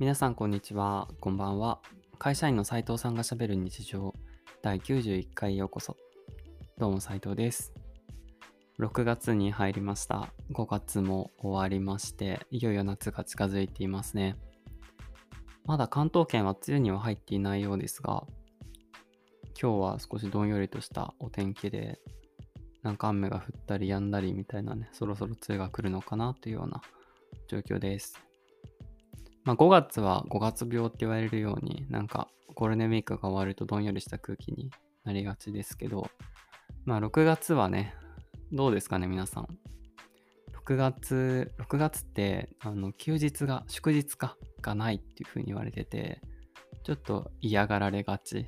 皆さんこんにちは、こんばんは。会社員の斉藤さんがしゃべる日常第91回ようこそ。どうも斉藤です。6月に入りました。5月も終わりまして、いよいよ夏が近づいていますね。まだ関東圏は梅雨には入っていないようですが、今日は少しどんよりとしたお天気で、なんか雨が降ったり止んだりみたいなね、そろそろ梅雨が来るのかなというような状況です。まあ、5月は5月病って言われるように、なんかゴールデンウィークが終わるとどんよりした空気になりがちですけど、まあ6月はね、どうですかね、皆さん。6月、6月って、あの、休日が、祝日か、がないっていう風に言われてて、ちょっと嫌がられがち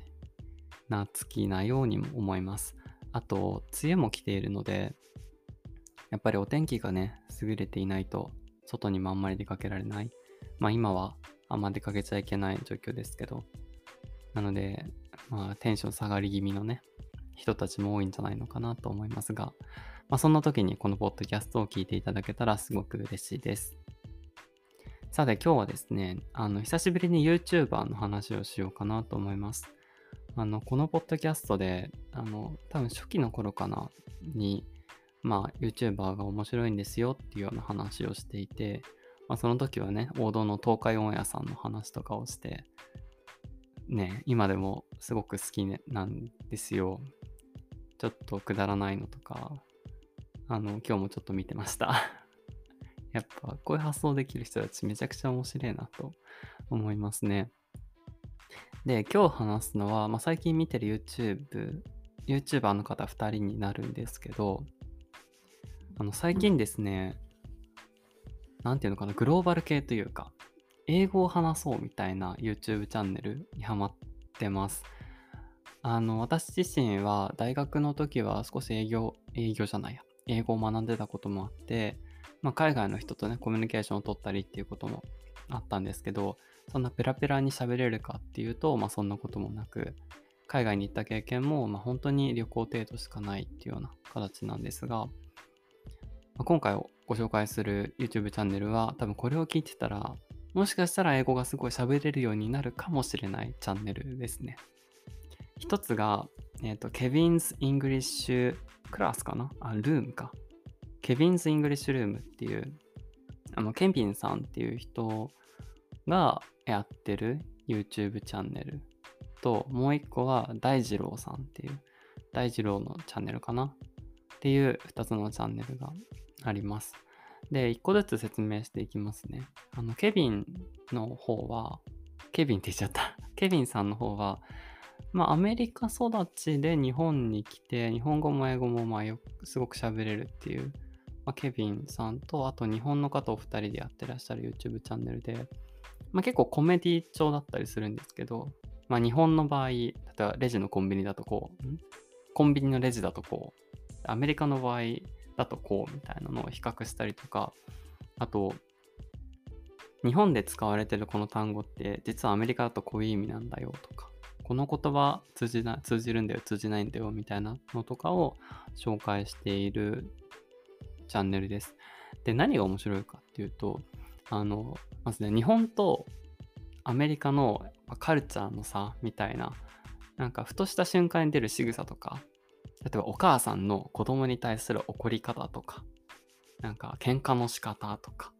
な月なようにも思います。あと、梅雨も来ているので、やっぱりお天気がね、優れていないと、外にもあんまり出かけられない。まあ今はあんま出かけちゃいけない状況ですけど、なので、まあテンション下がり気味のね、人たちも多いんじゃないのかなと思いますが、まあそんな時にこのポッドキャストを聞いていただけたらすごく嬉しいです。さて今日はですね、あの、久しぶりに YouTuber の話をしようかなと思います。あの、このポッドキャストで、あの、多分初期の頃かな、に、まあ YouTuber が面白いんですよっていうような話をしていて、まあ、その時はね、王道の東海オンエアさんの話とかをして、ね、今でもすごく好き、ね、なんですよ。ちょっとくだらないのとか、あの、今日もちょっと見てました。やっぱ、こういう発想できる人たちめちゃくちゃ面白いなと思いますね。で、今日話すのは、まあ、最近見てる YouTube、YouTuber の方2人になるんですけど、あの、最近ですね、なん何ていうのかな、グローバル系というか、英語を話そうみたいな YouTube チャンネルにハマってます。あの、私自身は大学の時は少し営業、営業じゃないや、英語を学んでたこともあって、まあ、海外の人とね、コミュニケーションを取ったりっていうこともあったんですけど、そんなペラペラに喋れるかっていうと、まあ、そんなこともなく、海外に行った経験も、まあ、本当に旅行程度しかないっていうような形なんですが、まあ、今回ご紹介する YouTube チャンネルは多分これを聞いてたらもしかしたら英語がすごい喋れるようになるかもしれないチャンネルですね。一つが、えっ、ー、と、Kevin's English クラスかな？あ、ルームか。Kevin's English Room っていう、あの、ケンビンさんっていう人がやってる YouTube チャンネルと、もう一個は大二郎さんっていう、大二郎のチャンネルかな？っていう二つのチャンネルがあります。で、一個ずつ説明していきますね。あの、ケビンの方は、ケビンって言っちゃった。ケビンさんの方は、まあ、アメリカ育ちで日本に来て、日本語も英語もまあよすごく喋れるっていう、まあ、ケビンさんと、あと日本の方お二人でやってらっしゃる YouTube チャンネルで、まあ、結構コメディ調だったりするんですけど、まあ、日本の場合、例えばレジのコンビニだとこう、コンビニのレジだとこう、アメリカの場合だとこうみたいなのを比較したりとか、あと、日本で使われてるこの単語って実はアメリカだとこういう意味なんだよとか、この言葉通じな通じるんだよ、通じないんだよみたいなのとかを紹介しているチャンネルです。で、何が面白いかっていうと、あの、まずね、日本とアメリカのカルチャーの差みたいな、なんかふとした瞬間に出る仕草とか、例えばお母さんの子供に対する怒り方とか、なんか喧嘩の仕方とか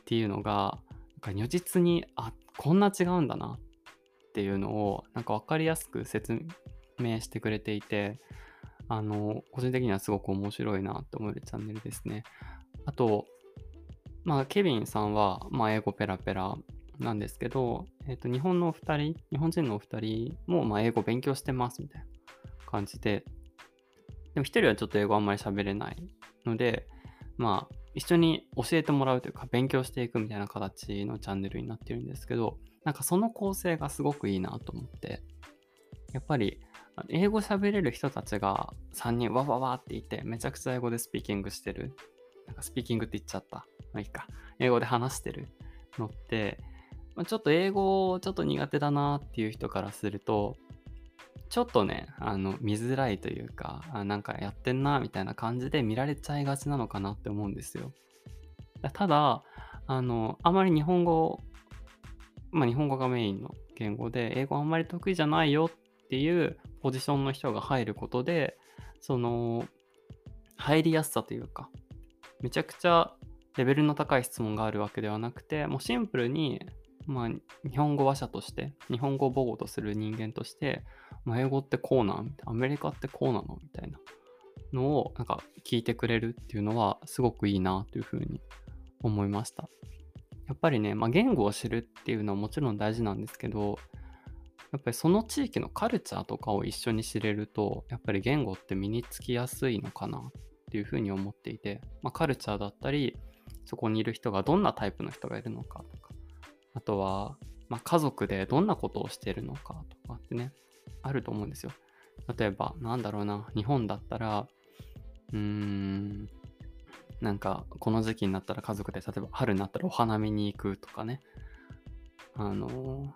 っていうのが、なんか如実に、あ、こんな違うんだなっていうのを、なんかわかりやすく説明してくれていて、あの、個人的にはすごく面白いなって思えるチャンネルですね。あと、まあ、ケビンさんは、まあ、英語ペラペラなんですけど、えっ、と、日本のお二人、日本人のお二人も、まあ、英語勉強してますみたいな感じで、でも一人はちょっと英語あんまり喋れないので、まあ、一緒に教えてもらうというか、勉強していくみたいな形のチャンネルになってるんですけど、なんかその構成がすごくいいなと思って、やっぱり、英語喋れる人たちが3人わわわっていて、めちゃくちゃ英語でスピーキングしてる。なんかスピーキングって言っちゃった。まあいいか。英語で話してるのって、まあ、ちょっと英語ちょっと苦手だなっていう人からすると、ちょっとね、あの、見づらいというか、あなんかやってんな、みたいな感じで見られちゃいがちなのかなって思うんですよ。ただ、あの、あまり日本語まあ、日本語がメインの言語で、英語あんまり得意じゃないよっていうポジションの人が入ることで、その、入りやすさというか、めちゃくちゃレベルの高い質問があるわけではなくて、もうシンプルに、まあ、日本語話者として、日本語を母語とする人間として、まあ、英語ってこうなん？アメリカってこうなの？みたいなのをなんか聞いてくれるっていうのはすごくいいなというふうに思いました。やっぱりね、まあ、言語を知るっていうのはもちろん大事なんですけど、やっぱりその地域のカルチャーとかを一緒に知れると、やっぱり言語って身につきやすいのかなっていうふうに思っていて、まあ、カルチャーだったり、そこにいる人がどんなタイプの人がいるのかとか、あとは、まあ、家族でどんなことをしてるのかとかってね、あると思うんですよ。例えば、なんだろうな、日本だったら、うーん、なんか、この時期になったら家族で、例えば春になったらお花見に行くとかね。あの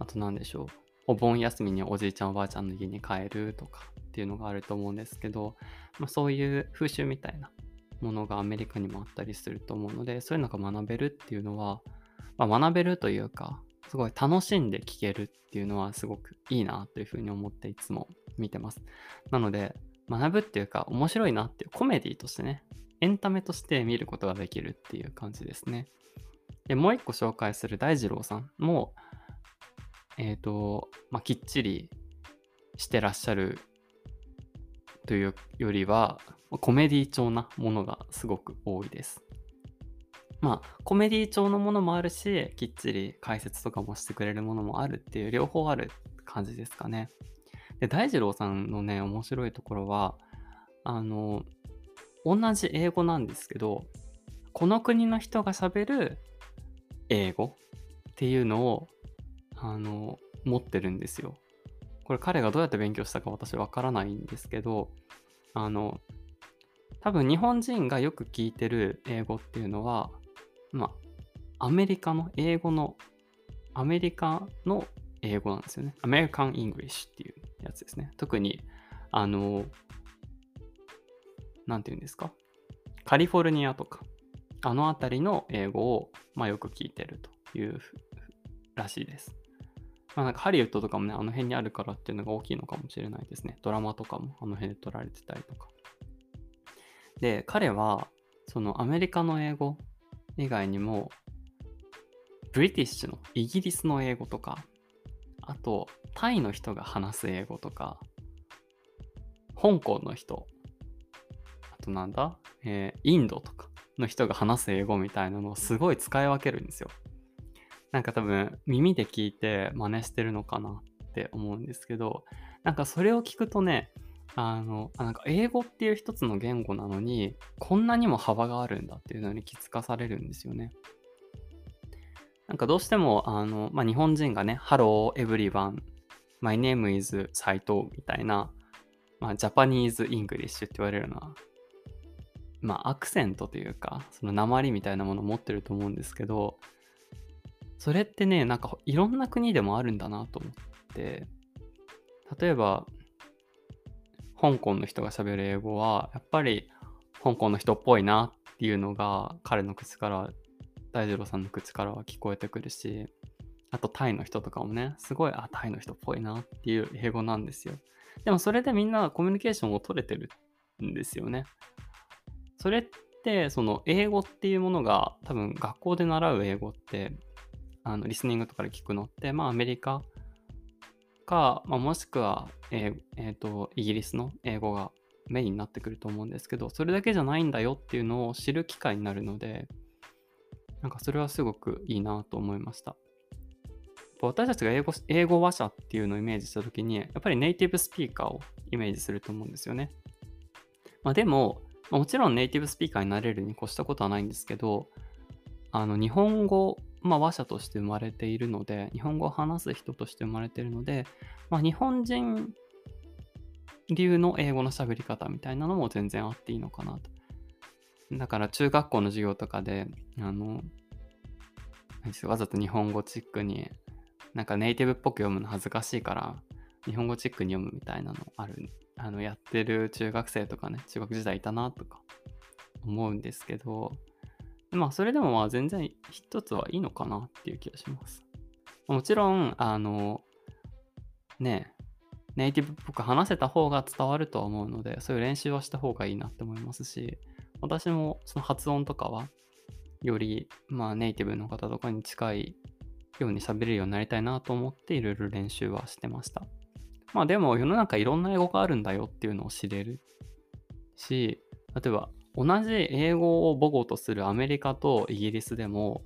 あと何でしょう。お盆休みにおじいちゃんおばあちゃんの家に帰るとかっていうのがあると思うんですけど、まあ、そういう風習みたいなものがアメリカにもあったりすると思うので、そういうのが学べるっていうのは、まあ、学べるというか、すごい楽しんで聞けるっていうのはすごくいいなというふうに思っていつも見てます。なので、学ぶっていうか面白いなっていうコメディとしてね、エンタメとして見ることができるっていう感じですね。で、もう一個紹介する大二郎さんも、えっ、ー、と、まあ、きっちりしてらっしゃるというよりは、コメディ調なものがすごく多いです。まあ、コメディ調のものもあるし、きっちり解説とかもしてくれるものもあるっていう、両方ある感じですかね。で、大二郎さんのね、面白いところは、あの、同じ英語なんですけど、この国の人がしゃべる英語っていうのを、あの、持ってるんですよ。これ彼がどうやって勉強したか私わからないんですけど、あの、多分日本人がよく聞いてる英語っていうのは、まあ、アメリカの英語の、アメリカの英語なんですよね。 American English っていうやつですね。特に、あの、なんて言うんですか？カリフォルニアとか、あの辺りの英語を、まあ、よく聞いてるというらしいです。まあ、なんかハリウッドとかもね、あの辺にあるからっていうのが大きいのかもしれないですね。ドラマとかもあの辺で撮られてたりとか。で、彼は、そのアメリカの英語以外にも、ブリティッシュのイギリスの英語とか、あと、タイの人が話す英語とか、香港の人、あとなんだ、えー、インドとかの人が話す英語みたいなのをすごい使い分けるんですよ。なんか多分耳で聞いて真似してるのかなって思うんですけど、なんかそれを聞くとね、あのあ、なんか英語っていう一つの言語なのに、こんなにも幅があるんだっていうのに気づかされるんですよね。なんかどうしても、あの、まあ、日本人がね、Hello everyone, my name is 斎藤みたいな、まあ、 Japanese English って言われるような、まあ、アクセントというか、その訛りみたいなものを持ってると思うんですけど、それってね、なんかいろんな国でもあるんだなと思って、例えば、香港の人が喋る英語は、やっぱり香港の人っぽいなっていうのが彼の口から、大二郎さんの口からは聞こえてくるし、あとタイの人とかもね、すごい、あ、タイの人っぽいなっていう英語なんですよ。でもそれでみんなコミュニケーションを取れてるんですよね。それって、その英語っていうものが多分学校で習う英語って、あのリスニングとかで聞くのって、まあアメリカか、まあ、もしくは、えーえーと、イギリスの英語がメインになってくると思うんですけど、それだけじゃないんだよっていうのを知る機会になるので、なんかそれはすごくいいなと思いました。私たちが英語英語話者っていうのをイメージしたときに、やっぱりネイティブスピーカーをイメージすると思うんですよね。まあ、でも、もちろんネイティブスピーカーになれるに越したことはないんですけど、あの日本語まあ、話者として生まれているので、日本語を話す人として生まれているので、まあ、日本人流の英語の喋り方みたいなのも全然あっていいのかなと。だから中学校の授業とかで、あの、わざと日本語チックに、なんかネイティブっぽく読むの恥ずかしいから、日本語チックに読むみたいなのある、あの、やってる中学生とかね、中学時代いたなとか思うんですけど、まあ、それでもまあ全然一つはいいのかなっていう気がします。もちろん、あの、ね、ネイティブっぽく話せた方が伝わるとは思うので、そういう練習はした方がいいなって思いますし、私もその発音とかは、より、まあ、ネイティブの方とかに近いように喋れるようになりたいなと思っていろいろ練習はしてました。まあでも世の中いろんな英語があるんだよっていうのを知れるし、例えば同じ英語を母語とするアメリカとイギリスでも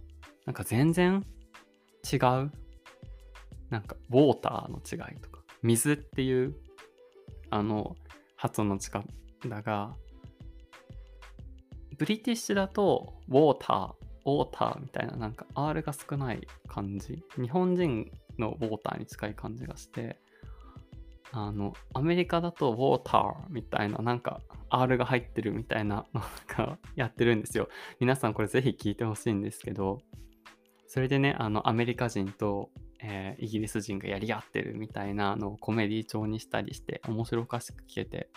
なんか全然違うなんかウォーターの違いとか水っていうあの発音の力がブリティッシュだとウォーターウォーターみたいななんか R が少ない感じ。日本人のウォーターに近い感じがしてあのアメリカだとウォーターみたいななんか R が入ってるみたいな のがやってるんですよ。皆さんこれぜひ聞いてほしいんですけどそれでねあのアメリカ人と、えー、イギリス人がやり合ってるみたいなのをコメディ調にしたりして面白おかしく聞けて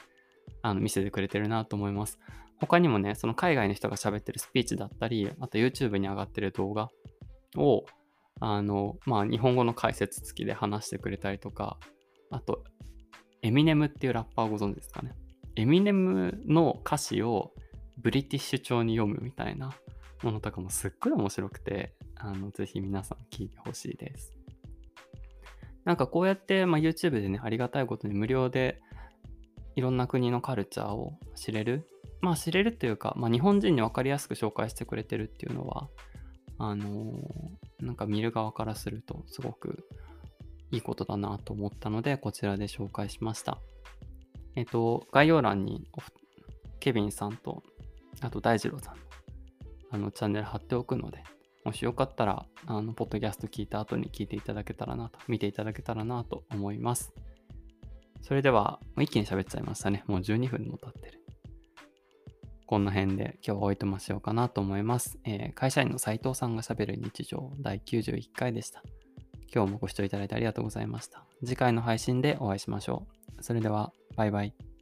あの見せてくれてるなと思います。他にもねその海外の人が喋ってるスピーチだったりあと YouTube に上がってる動画をあのまあ日本語の解説付きで話してくれたりとかあとエミネムっていうラッパーをご存知ですかね？エミネムの歌詞をブリティッシュ調に読むみたいなものとかもすっごい面白くて、あの、ぜひ皆さん聞いてほしいです。なんかこうやって、まあ、YouTube でね、ありがたいことに無料でいろんな国のカルチャーを知れる。まあ知れるというか、まあ、日本人に分かりやすく紹介してくれてるっていうのは、あのー、なんか見る側からするとすごくいいことだなと思ったので、こちらで紹介しました。えっと、概要欄にケビンさんと、あと大二郎さんのあのチャンネル貼っておくので、もしよかったら、あの、ポッドキャスト聞いた後に聞いていただけたらなと、見ていただけたらなと思います。それでは、一気に喋っちゃいましたね。もう12分も経ってる。こんな辺で今日はおいとましようかなと思います。えー、会社員の斉藤さんがしゃべる日常第91回でした。今日もご視聴いただいてありがとうございました。次回の配信でお会いしましょう。それでは、バイバイ。